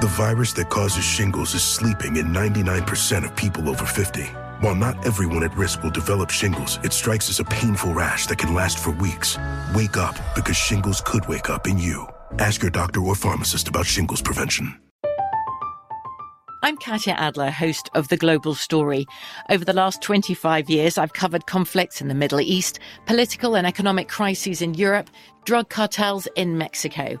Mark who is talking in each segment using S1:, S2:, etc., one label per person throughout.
S1: The virus that causes shingles is sleeping in 99% of people over 50. While not everyone at risk will develop shingles, it strikes as a painful rash that can last for weeks. Wake up because shingles could wake up in you. Ask your doctor or pharmacist about shingles prevention.
S2: I'm Katya Adler, host of The Global Story. Over the last 25 years, I've covered conflicts in the Middle East, political and economic crises in Europe, drug cartels in Mexico.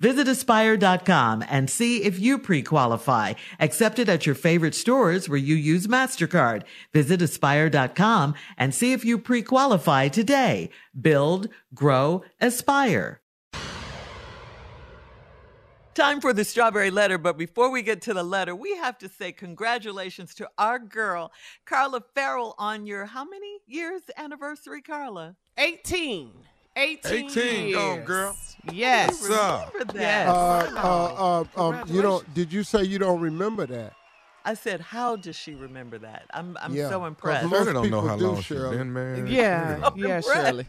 S3: Visit aspire.com and see if you pre-qualify. Accepted at your favorite stores where you use MasterCard. Visit aspire.com and see if you pre-qualify today. Build, grow, aspire. Time for the strawberry letter, but before we get to the letter, we have to say congratulations to our girl, Carla Ferrell, on your how many years anniversary, Carla?
S4: 18. 18,
S5: 18,
S4: years.
S5: go, girl.
S4: Yes.
S5: What's
S4: Yes.
S3: that.
S5: Uh, uh, uh, um, you don't? Did you say you don't remember that?
S3: I said, how does she remember that? I'm I'm
S5: Yeah,
S3: so
S5: 'cause
S3: impressed.
S5: most
S6: Shirley don't know
S5: people
S6: how
S5: do,
S6: long she's
S5: Shirley.
S6: been married.
S4: Yeah, yeah,
S3: impressed.
S4: Shirley.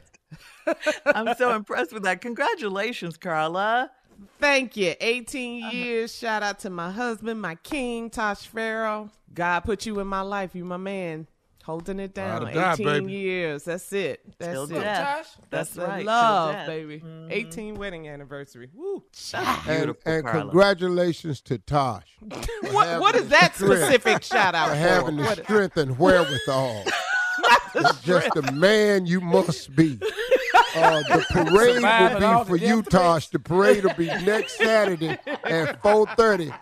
S3: I'm so impressed with that. Congratulations, Carla.
S4: Thank you. 18 years. Shout out to my husband, my king, Tosh Ferrell. God put you in my life. You my man. Holding it down.
S5: Die,
S4: 18
S5: baby.
S4: years. That's it. That's
S3: Till
S4: it.
S3: death.
S4: That's,
S3: That's right.
S4: love,
S3: death.
S4: baby.
S3: Mhm.
S4: 18 wedding anniversary. Woo.
S3: That's
S5: And,
S3: beautiful,
S5: and
S3: Carla.
S5: congratulations to Tosh
S4: What, what is that
S5: strength.
S4: specific shout out
S5: for
S4: for?
S5: having the
S4: What-
S5: strength and wherewithal. Just the man you must be. Uh, the parade
S6: Surviving
S5: will be for
S6: the
S5: you, Tosh. The parade will be next Saturday at 4:30,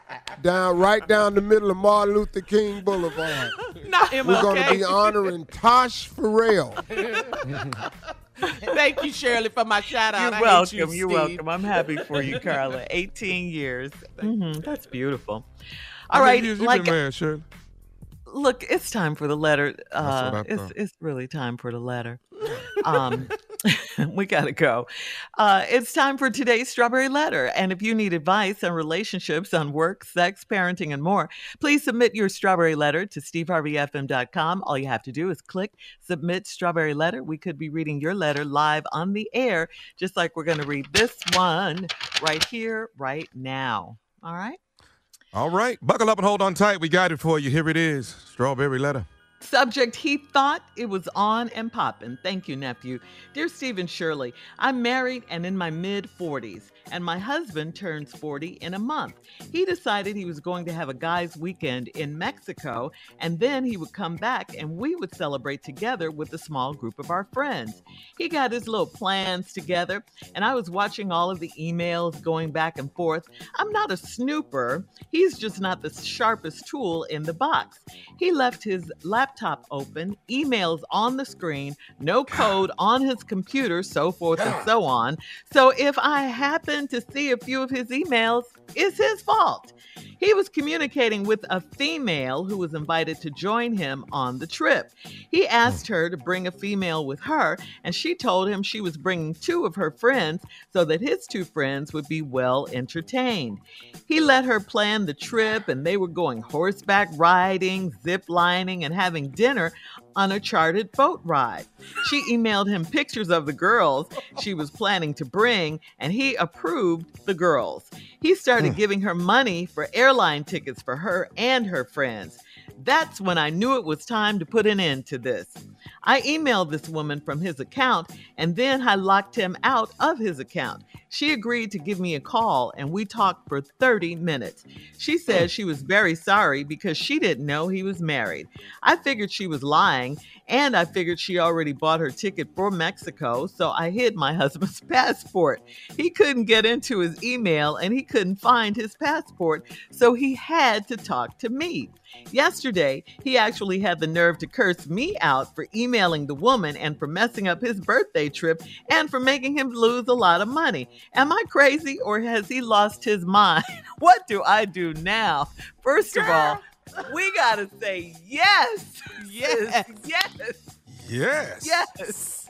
S5: down right down the middle of Martin Luther King Boulevard.
S4: Not
S5: We're going to be honoring Tosh Ferrell.
S4: Thank you, Shirley, for my shout out.
S3: You're
S4: I
S3: welcome.
S4: You,
S3: are
S4: Steve.
S3: welcome. I'm happy for you, Carla. 18 years. Mhm, That's beautiful.
S6: All right,
S3: All
S6: many
S3: right,
S6: years you
S3: like
S6: been married, Shirley?
S3: look, it's time for the letter.
S6: what
S3: Uh,
S6: I
S3: it's it's really time for the letter. Um, we gotta go. Uh, it's time for today's strawberry letter. And if you need advice on relationships, on work, sex, parenting, and more, please submit your strawberry letter to steveharveyfm.com. All you have to do is click submit strawberry letter. We could be reading your letter live on the air, just like we're going to read this one right here, right now. All right.
S6: All right. Buckle up and hold on tight. We got it for you. Here it is. Strawberry letter.
S3: Subject, he thought it was on and poppin'. Thank you, nephew. Dear Stephen Shirley, I'm married and in my mid 40s. And my husband turns 40 in a month. He decided he was going to have a guy's weekend in Mexico, and then he would come back and we would celebrate together with a small group of our friends. He got his little plans together, and I was watching all of the emails going back and forth. I'm not a snooper, he's just not the sharpest tool in the box. He left his laptop open, emails on the screen, no code on his computer, so forth and so on. So if I happen to see a few of his emails, is his fault. He was communicating with a female who was invited to join him on the trip. He asked her to bring a female with her, and she told him she was bringing two of her friends so that his two friends would be well entertained. He let her plan the trip, and they were going horseback riding, zip lining, and having dinner on a chartered boat ride. She emailed him pictures of the girls she was planning to bring, and he approved the girls. He started hmm. giving her money for airline tickets for her and her friends. That's when I knew it was time to put an end to this. I emailed this woman from his account and then I locked him out of his account. She agreed to give me a call and we talked for 30 minutes. She said mm. she was very sorry because she didn't know he was married. I figured she was lying and I figured she already bought her ticket for Mexico, so I hid my husband's passport. He couldn't get into his email and he couldn't find his passport, so he had to talk to me. Yesterday, he actually had the nerve to curse me out for emailing the woman and for messing up his birthday trip and for making him lose a lot of money. Am I crazy or has he lost his mind? What do I do now? First of all, we gotta say yes.
S4: Yes.
S3: Yes.
S6: Yes.
S3: Yes.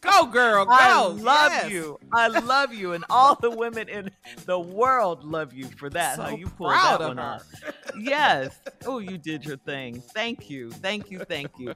S4: Go, girl, go.
S3: I love
S4: Yes.
S3: you. I love you. And all the women in the world love you for that.
S4: So
S3: how you pulled that one
S4: her.
S3: off. Yes. Oh, you did your thing. Thank you. Thank you. Thank you.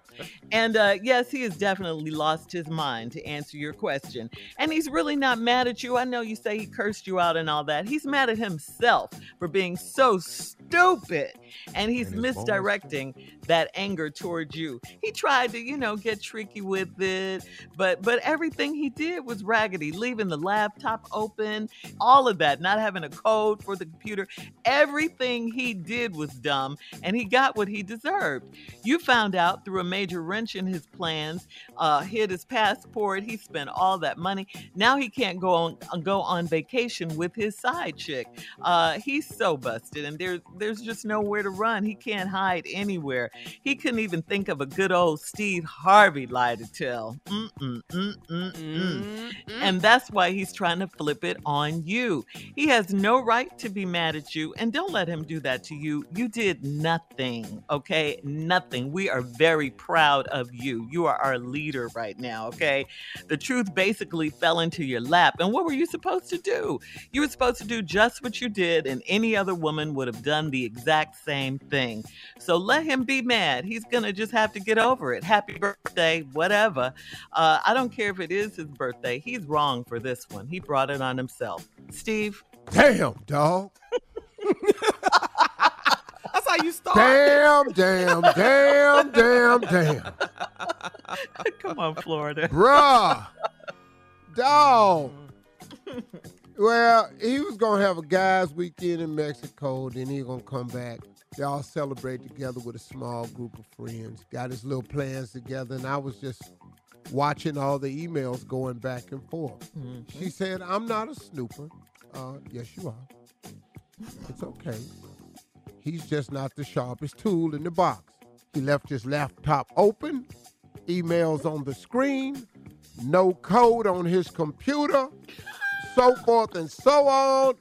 S3: And uh, yes, he has definitely lost his mind to answer your question. And he's really not mad at you. I know you say he cursed you out and all that. He's mad at himself for being so stupid. And he's
S6: And
S3: misdirecting that anger towards you. He tried to, you know, get tricky with it, but but everything he did was raggedy, leaving the laptop open, all of that, not having a code for the computer. Everything he did was dumb, and he got what he deserved. You found out through a major wrench in his plans, uh, hid his passport. He spent all that money. Now he can't go on go on vacation with his side chick. Uh, he's so busted, and there's there's just nowhere to run. He can't hide anywhere. He couldn't even think of a good old Steve Harvey lie to tell. Mm-mm, mm-mm, mm. And that's why he's trying to flip it on you. He has no right to be mad at you, and don't let him do that to you. You did nothing, okay? Nothing. We are very proud of you. You are our leader right now, okay? The truth basically fell into your lap. And what were you supposed to do? You were supposed to do just what you did, and any other woman would have done the exact same thing. So let him be mad. He's gonna just have to get over it. Happy birthday, whatever. Uh, I don't care if it is his birthday. He's wrong for this one. He brought it on himself. Steve,
S5: Damn, dog.
S4: That's how you start.
S5: Damn, damn, damn, damn, damn.
S3: come on, Florida.
S5: Bruh. Dog. Well, he was gonna have a guys' weekend in Mexico, then he gonna come back. Y'all celebrate together with a small group of friends. Got his little plans together, and I was just watching all the emails going back and forth. She said, "I'm not a snooper." Uh, yes, you are. It's okay. He's just not the sharpest tool in the box. He left his laptop open, emails on the screen, no code on his computer, so forth and so on.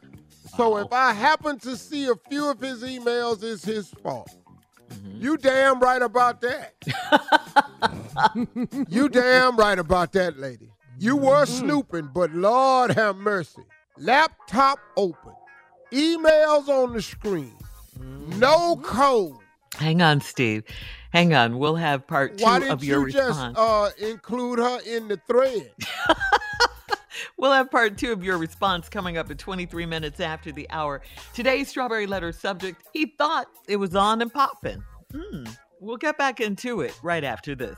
S5: So if I happen to see a few of his emails, it's his fault. Mm-hmm. You damn right about that. you damn right about that, lady. You were mm-hmm. snooping, but Lord have mercy. Laptop open, emails on the screen, mm-hmm. no code.
S3: Hang on, Steve. Hang on. We'll have part two
S5: Why
S3: of
S5: didn't
S3: your
S5: you just uh, include her in the thread?
S3: We'll have part two of your response coming up at 23 minutes after the hour. Today's Strawberry Letter subject he thought it was on and popping. Hmm. We'll get back into it right after this.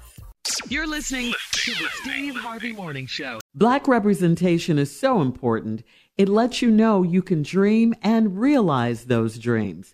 S7: You're listening to the Steve Harvey Morning Show.
S3: Black representation is so important. It lets you know you can dream and realize those dreams.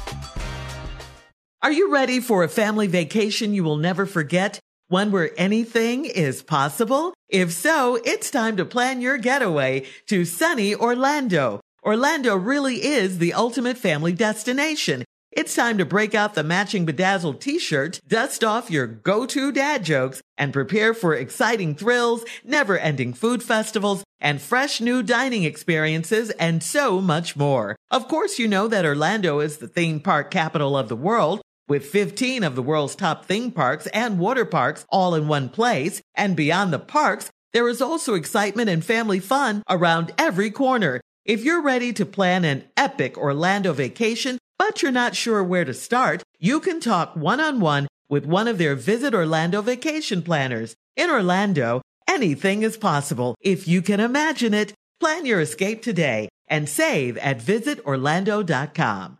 S3: Are you ready for a family vacation you will never forget? One where anything is possible? If so, it's time to plan your getaway to sunny Orlando. Orlando really is the ultimate family destination. It's time to break out the matching bedazzled t-shirt, dust off your go-to dad jokes, and prepare for exciting thrills, never-ending food festivals, and fresh new dining experiences, and so much more. Of course, you know that Orlando is the theme park capital of the world, with 15 of the world's top theme parks and water parks all in one place. And beyond the parks, there is also excitement and family fun around every corner. If you're ready to plan an epic Orlando vacation, but you're not sure where to start, you can talk one on one with one of their Visit Orlando vacation planners. In Orlando, anything is possible if you can imagine it. Plan your escape today and save at visitorlando.com.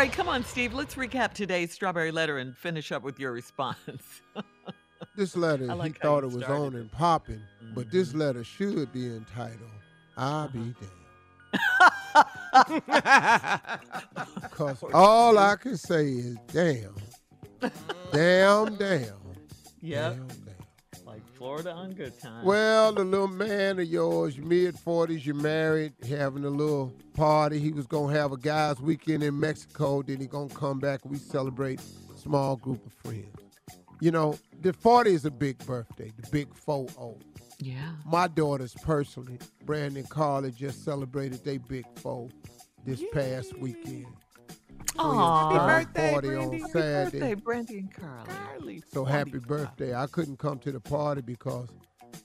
S3: Right, come on, Steve. Let's recap today's strawberry letter and finish up with your response.
S5: This letter,
S3: like
S5: he thought it was
S3: started
S5: on and popping, but
S3: Mm-hmm.
S5: this letter should be entitled, I'll be
S3: Uh-huh.
S5: damned. Because all I can say is, damn. Damn, damn.
S3: Yep.
S5: Damn, damn.
S3: Like Florida on good time.
S5: Well, the little man of yours, mid 40s, you're married, having a little party. He was going to have a guys' weekend in Mexico. Then he going to come back. We celebrate small group of friends. You know, the 40 is a big birthday, the big 4-0.
S3: yeah.
S5: My daughters personally, Brandon and Karli just celebrated their big four. this past weekend.
S3: Aw.
S5: Happy
S4: birthday,
S5: party
S4: Brandi.
S5: on
S4: Happy
S5: Saturday.
S3: Birthday, Brandi and Karli.
S4: Karli.
S5: So happy birthday. I couldn't come to the party because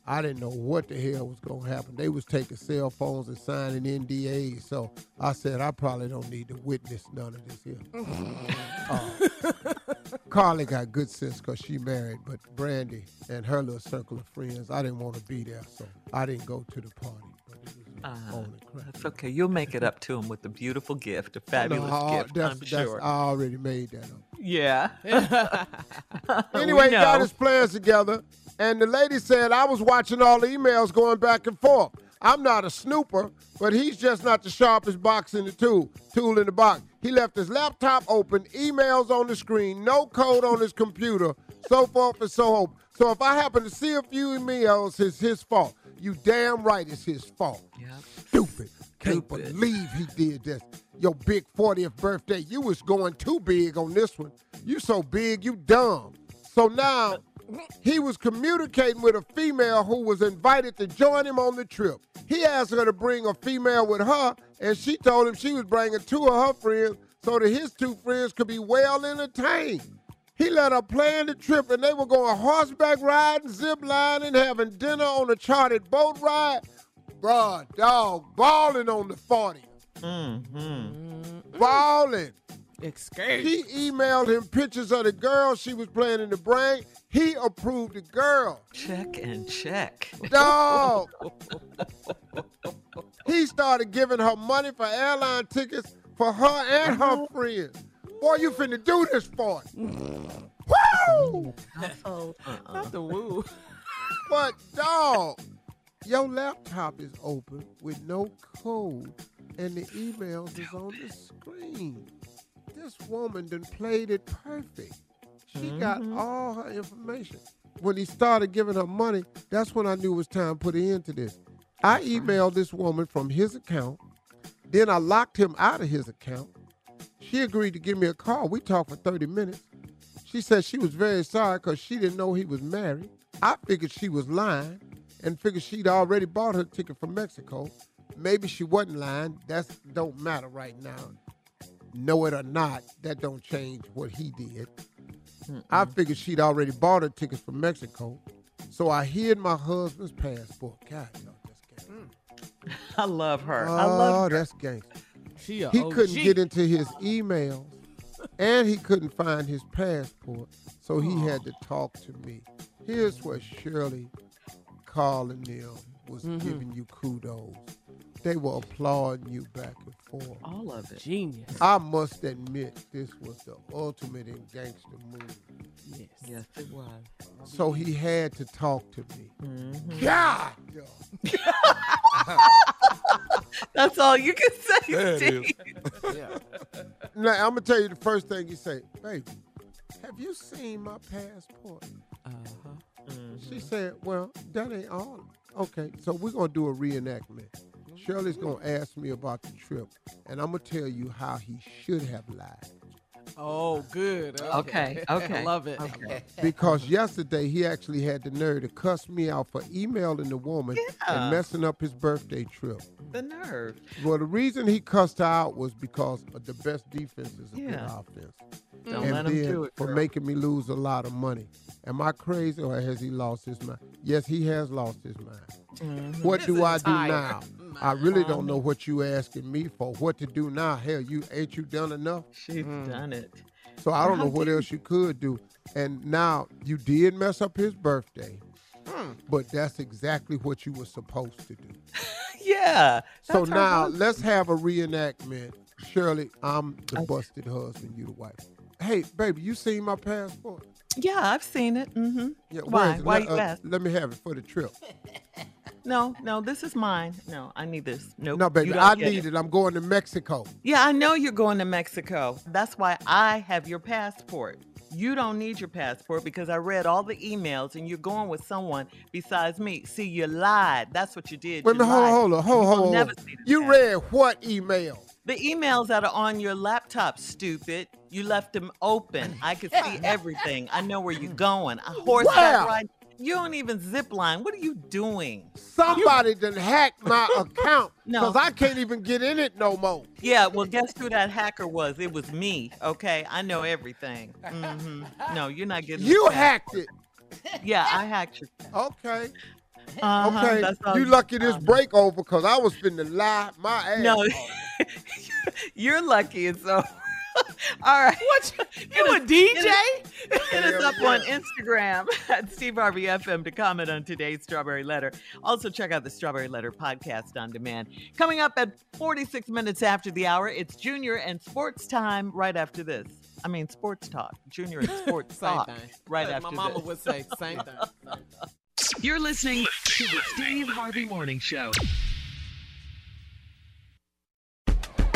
S5: I didn't know what the hell was gonna happen. They was taking cell phones and signing NDAs. So I said I probably don't need to witness none of this here. Uh, Karli got good sense because she married, but Brandi and her little circle of friends, I didn't want to be there, so I didn't go to the party. But it was
S3: Uh. That's okay. You'll make it up to him with a beautiful gift, a fabulous
S5: No,
S3: gift,
S5: that's,
S3: I'm sure.
S5: I already made that up.
S3: yeah.
S5: Anyway, he got his plans together, and the lady said, I was watching all the emails going back and forth. I'm not a snooper, but he's just not the sharpest box in the tool, tool in the box. He left his laptop open, emails on the screen, no code on his computer, so forth and so on. So if I happen to see a few emails, it's his fault. You damn right it's his fault.
S3: Yep.
S5: Stupid. Can't
S3: Stupid.
S5: believe he did this. Your big 40th birthday, you was going too big on this one. You so big, you dumb. So now he was communicating with a female who was invited to join him on the trip. He asked her to bring a female with her, and she told him she was bringing two of her friends so that his two friends could be well entertained. He let her plan the trip, and they were going horseback riding, zip lining, having dinner on a chartered boat ride. Bruh, dog, balling on the 40.
S3: Mm-hmm.
S5: Balling. He emailed him pictures of the girl she was planning to bring. He approved the girl.
S3: Check and check.
S5: Dog. he started giving her money for airline tickets for her and her friends. Boy, you finna do this for it. Woo!
S4: Not the woo. Uh-uh.
S5: But dog, your laptop is open with no code and the emails is on the screen. This woman done played it perfect. She got mm-hmm. all her information. When he started giving her money, that's when I knew it was time to put an end to this. I emailed this woman from his account. Then I locked him out of his account. She agreed to give me a call. We talked for 30 minutes. She said she was very sorry because she didn't know he was married. I figured she was lying and figured she'd already bought her ticket from Mexico. Maybe she wasn't lying. That don't matter right now. Know it or not, that don't change what he did. I figured she'd already bought her tickets from Mexico. So I hid my husband's passport. God, y'all, that's gangster.
S3: I love her.
S5: Oh,
S3: I love oh, her.
S5: that's gangster.
S4: She a
S5: He
S4: OG.
S5: couldn't get into his emails and he couldn't find his passport, so he had to talk to me. Here's what Shirley, Carl, and them was mm-hmm. giving you kudos. They were applauding you back and forth.
S3: All of it.
S4: Genius.
S5: I must admit, this was the ultimate in gangster move.
S4: Yes.
S3: Yes, it was.
S5: So he had to talk to me.
S3: Mm-hmm.
S5: God.
S3: That's all you can say,
S6: There it
S3: Steve.
S5: Now I'm gonna tell you the first thing you say, baby. Have you seen my passport?
S4: Uh-huh.
S5: She said, Well, that ain't all. Okay, so we're gonna do a reenactment. Shirley's gonna ask me about the trip, and I'm gonna tell you how he should have lied.
S4: Oh, good.
S3: Okay, okay,
S4: I love it.
S5: Because yesterday he actually had the nerve to cuss me out for emailing the woman
S3: Yeah.
S5: and messing up his birthday trip.
S3: The nerve.
S5: Well, the reason he cussed her out was because of the best defense is a good offense.
S3: Don't
S5: and
S3: let him
S5: then
S3: do it.
S5: for
S3: girl.
S5: making me lose a lot of money. Am I crazy or has he lost his mind? Yes, he has lost his mind.
S3: Mm-hmm.
S5: What do I do now? I really don't know what you asking me for. What to do now? Hell, you ain't you done enough?
S3: She's done it.
S5: So I don't know
S3: How
S5: what else you could do. And now you did mess up his birthday, but that's exactly what you were supposed to do.
S3: Yeah.
S5: So now
S3: husband.
S5: let's have a reenactment. Shirley, I'm the busted husband, you the wife. Hey, baby, you seen my passport?
S3: Yeah, I've seen it. Mm-hmm.
S5: Yeah,
S3: Why?
S5: it?
S3: Why
S5: let,
S3: you
S5: uh,
S3: ask?
S5: let me have it for the trip.
S3: No, no, this is mine. No, I need this. Nope.
S5: No,
S3: you
S5: baby, I need it. I'm going to Mexico.
S3: Yeah, I know you're going to Mexico. That's why I have your passport. You don't need your passport because I read all the emails and you're going with someone besides me. See, you lied. That's what you did.
S5: Wait a
S3: You
S5: minute, hold on, hold on, hold
S3: You
S5: on, hold on.
S3: never see this
S5: You read what email?
S3: The emails that are on your laptop, stupid. You left them open. I could see everything. I know where you're going. A horseback
S5: Where?
S3: ride. You don't even zip line. What are you doing?
S5: Somebody done hacked my account
S3: No.
S5: because I can't even get in it no more.
S3: Yeah, well, guess who that hacker was? It was me. Okay, I know everything. hmm No, you're not getting.
S5: You hacked it.
S3: Yeah, I hacked your.
S5: Okay.
S3: Uh-huh,
S5: Okay. You lucky this break over because I was finna lie my ass.
S3: No, you're lucky. And so, all right.
S4: What? You a DJ?
S3: Hit us up on Instagram at Steve Harvey FM to comment on today's Strawberry Letter. Also, check out the Strawberry Letter podcast on demand. Coming up at 46 minutes after the hour, it's Junior and Sports Time right after this. I mean, Sports Talk. Junior and Sports
S4: Same
S3: Talk
S4: thing.
S3: right
S4: As
S3: after
S4: My mama
S3: this.
S4: would say same thing.
S7: You're listening to the Steve Harvey Morning Show.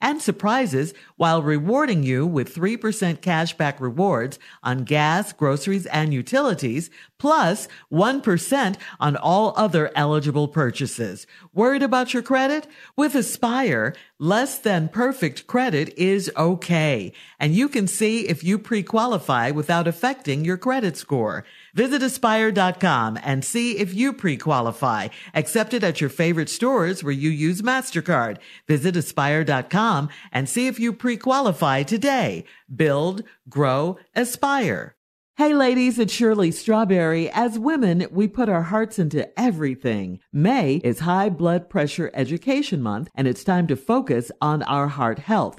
S3: and surprises while rewarding you with 3% cashback rewards on gas, groceries, and utilities, plus 1 on all other eligible purchases. Worried about your credit? With Aspire, less than perfect credit is okay. And you can see if you pre-qualify without affecting your credit score. Visit aspire.com and see if you pre-qualify. Accepted at your favorite stores where you use MasterCard. Visit aspire.com and see if you pre-qualify today. Build, grow, aspire. Hey ladies, it's Shirley Strawberry. As women, we put our hearts into everything. May is High Blood Pressure Education Month, and it's time to focus on our heart health.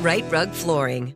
S8: Rite Rug Flooring.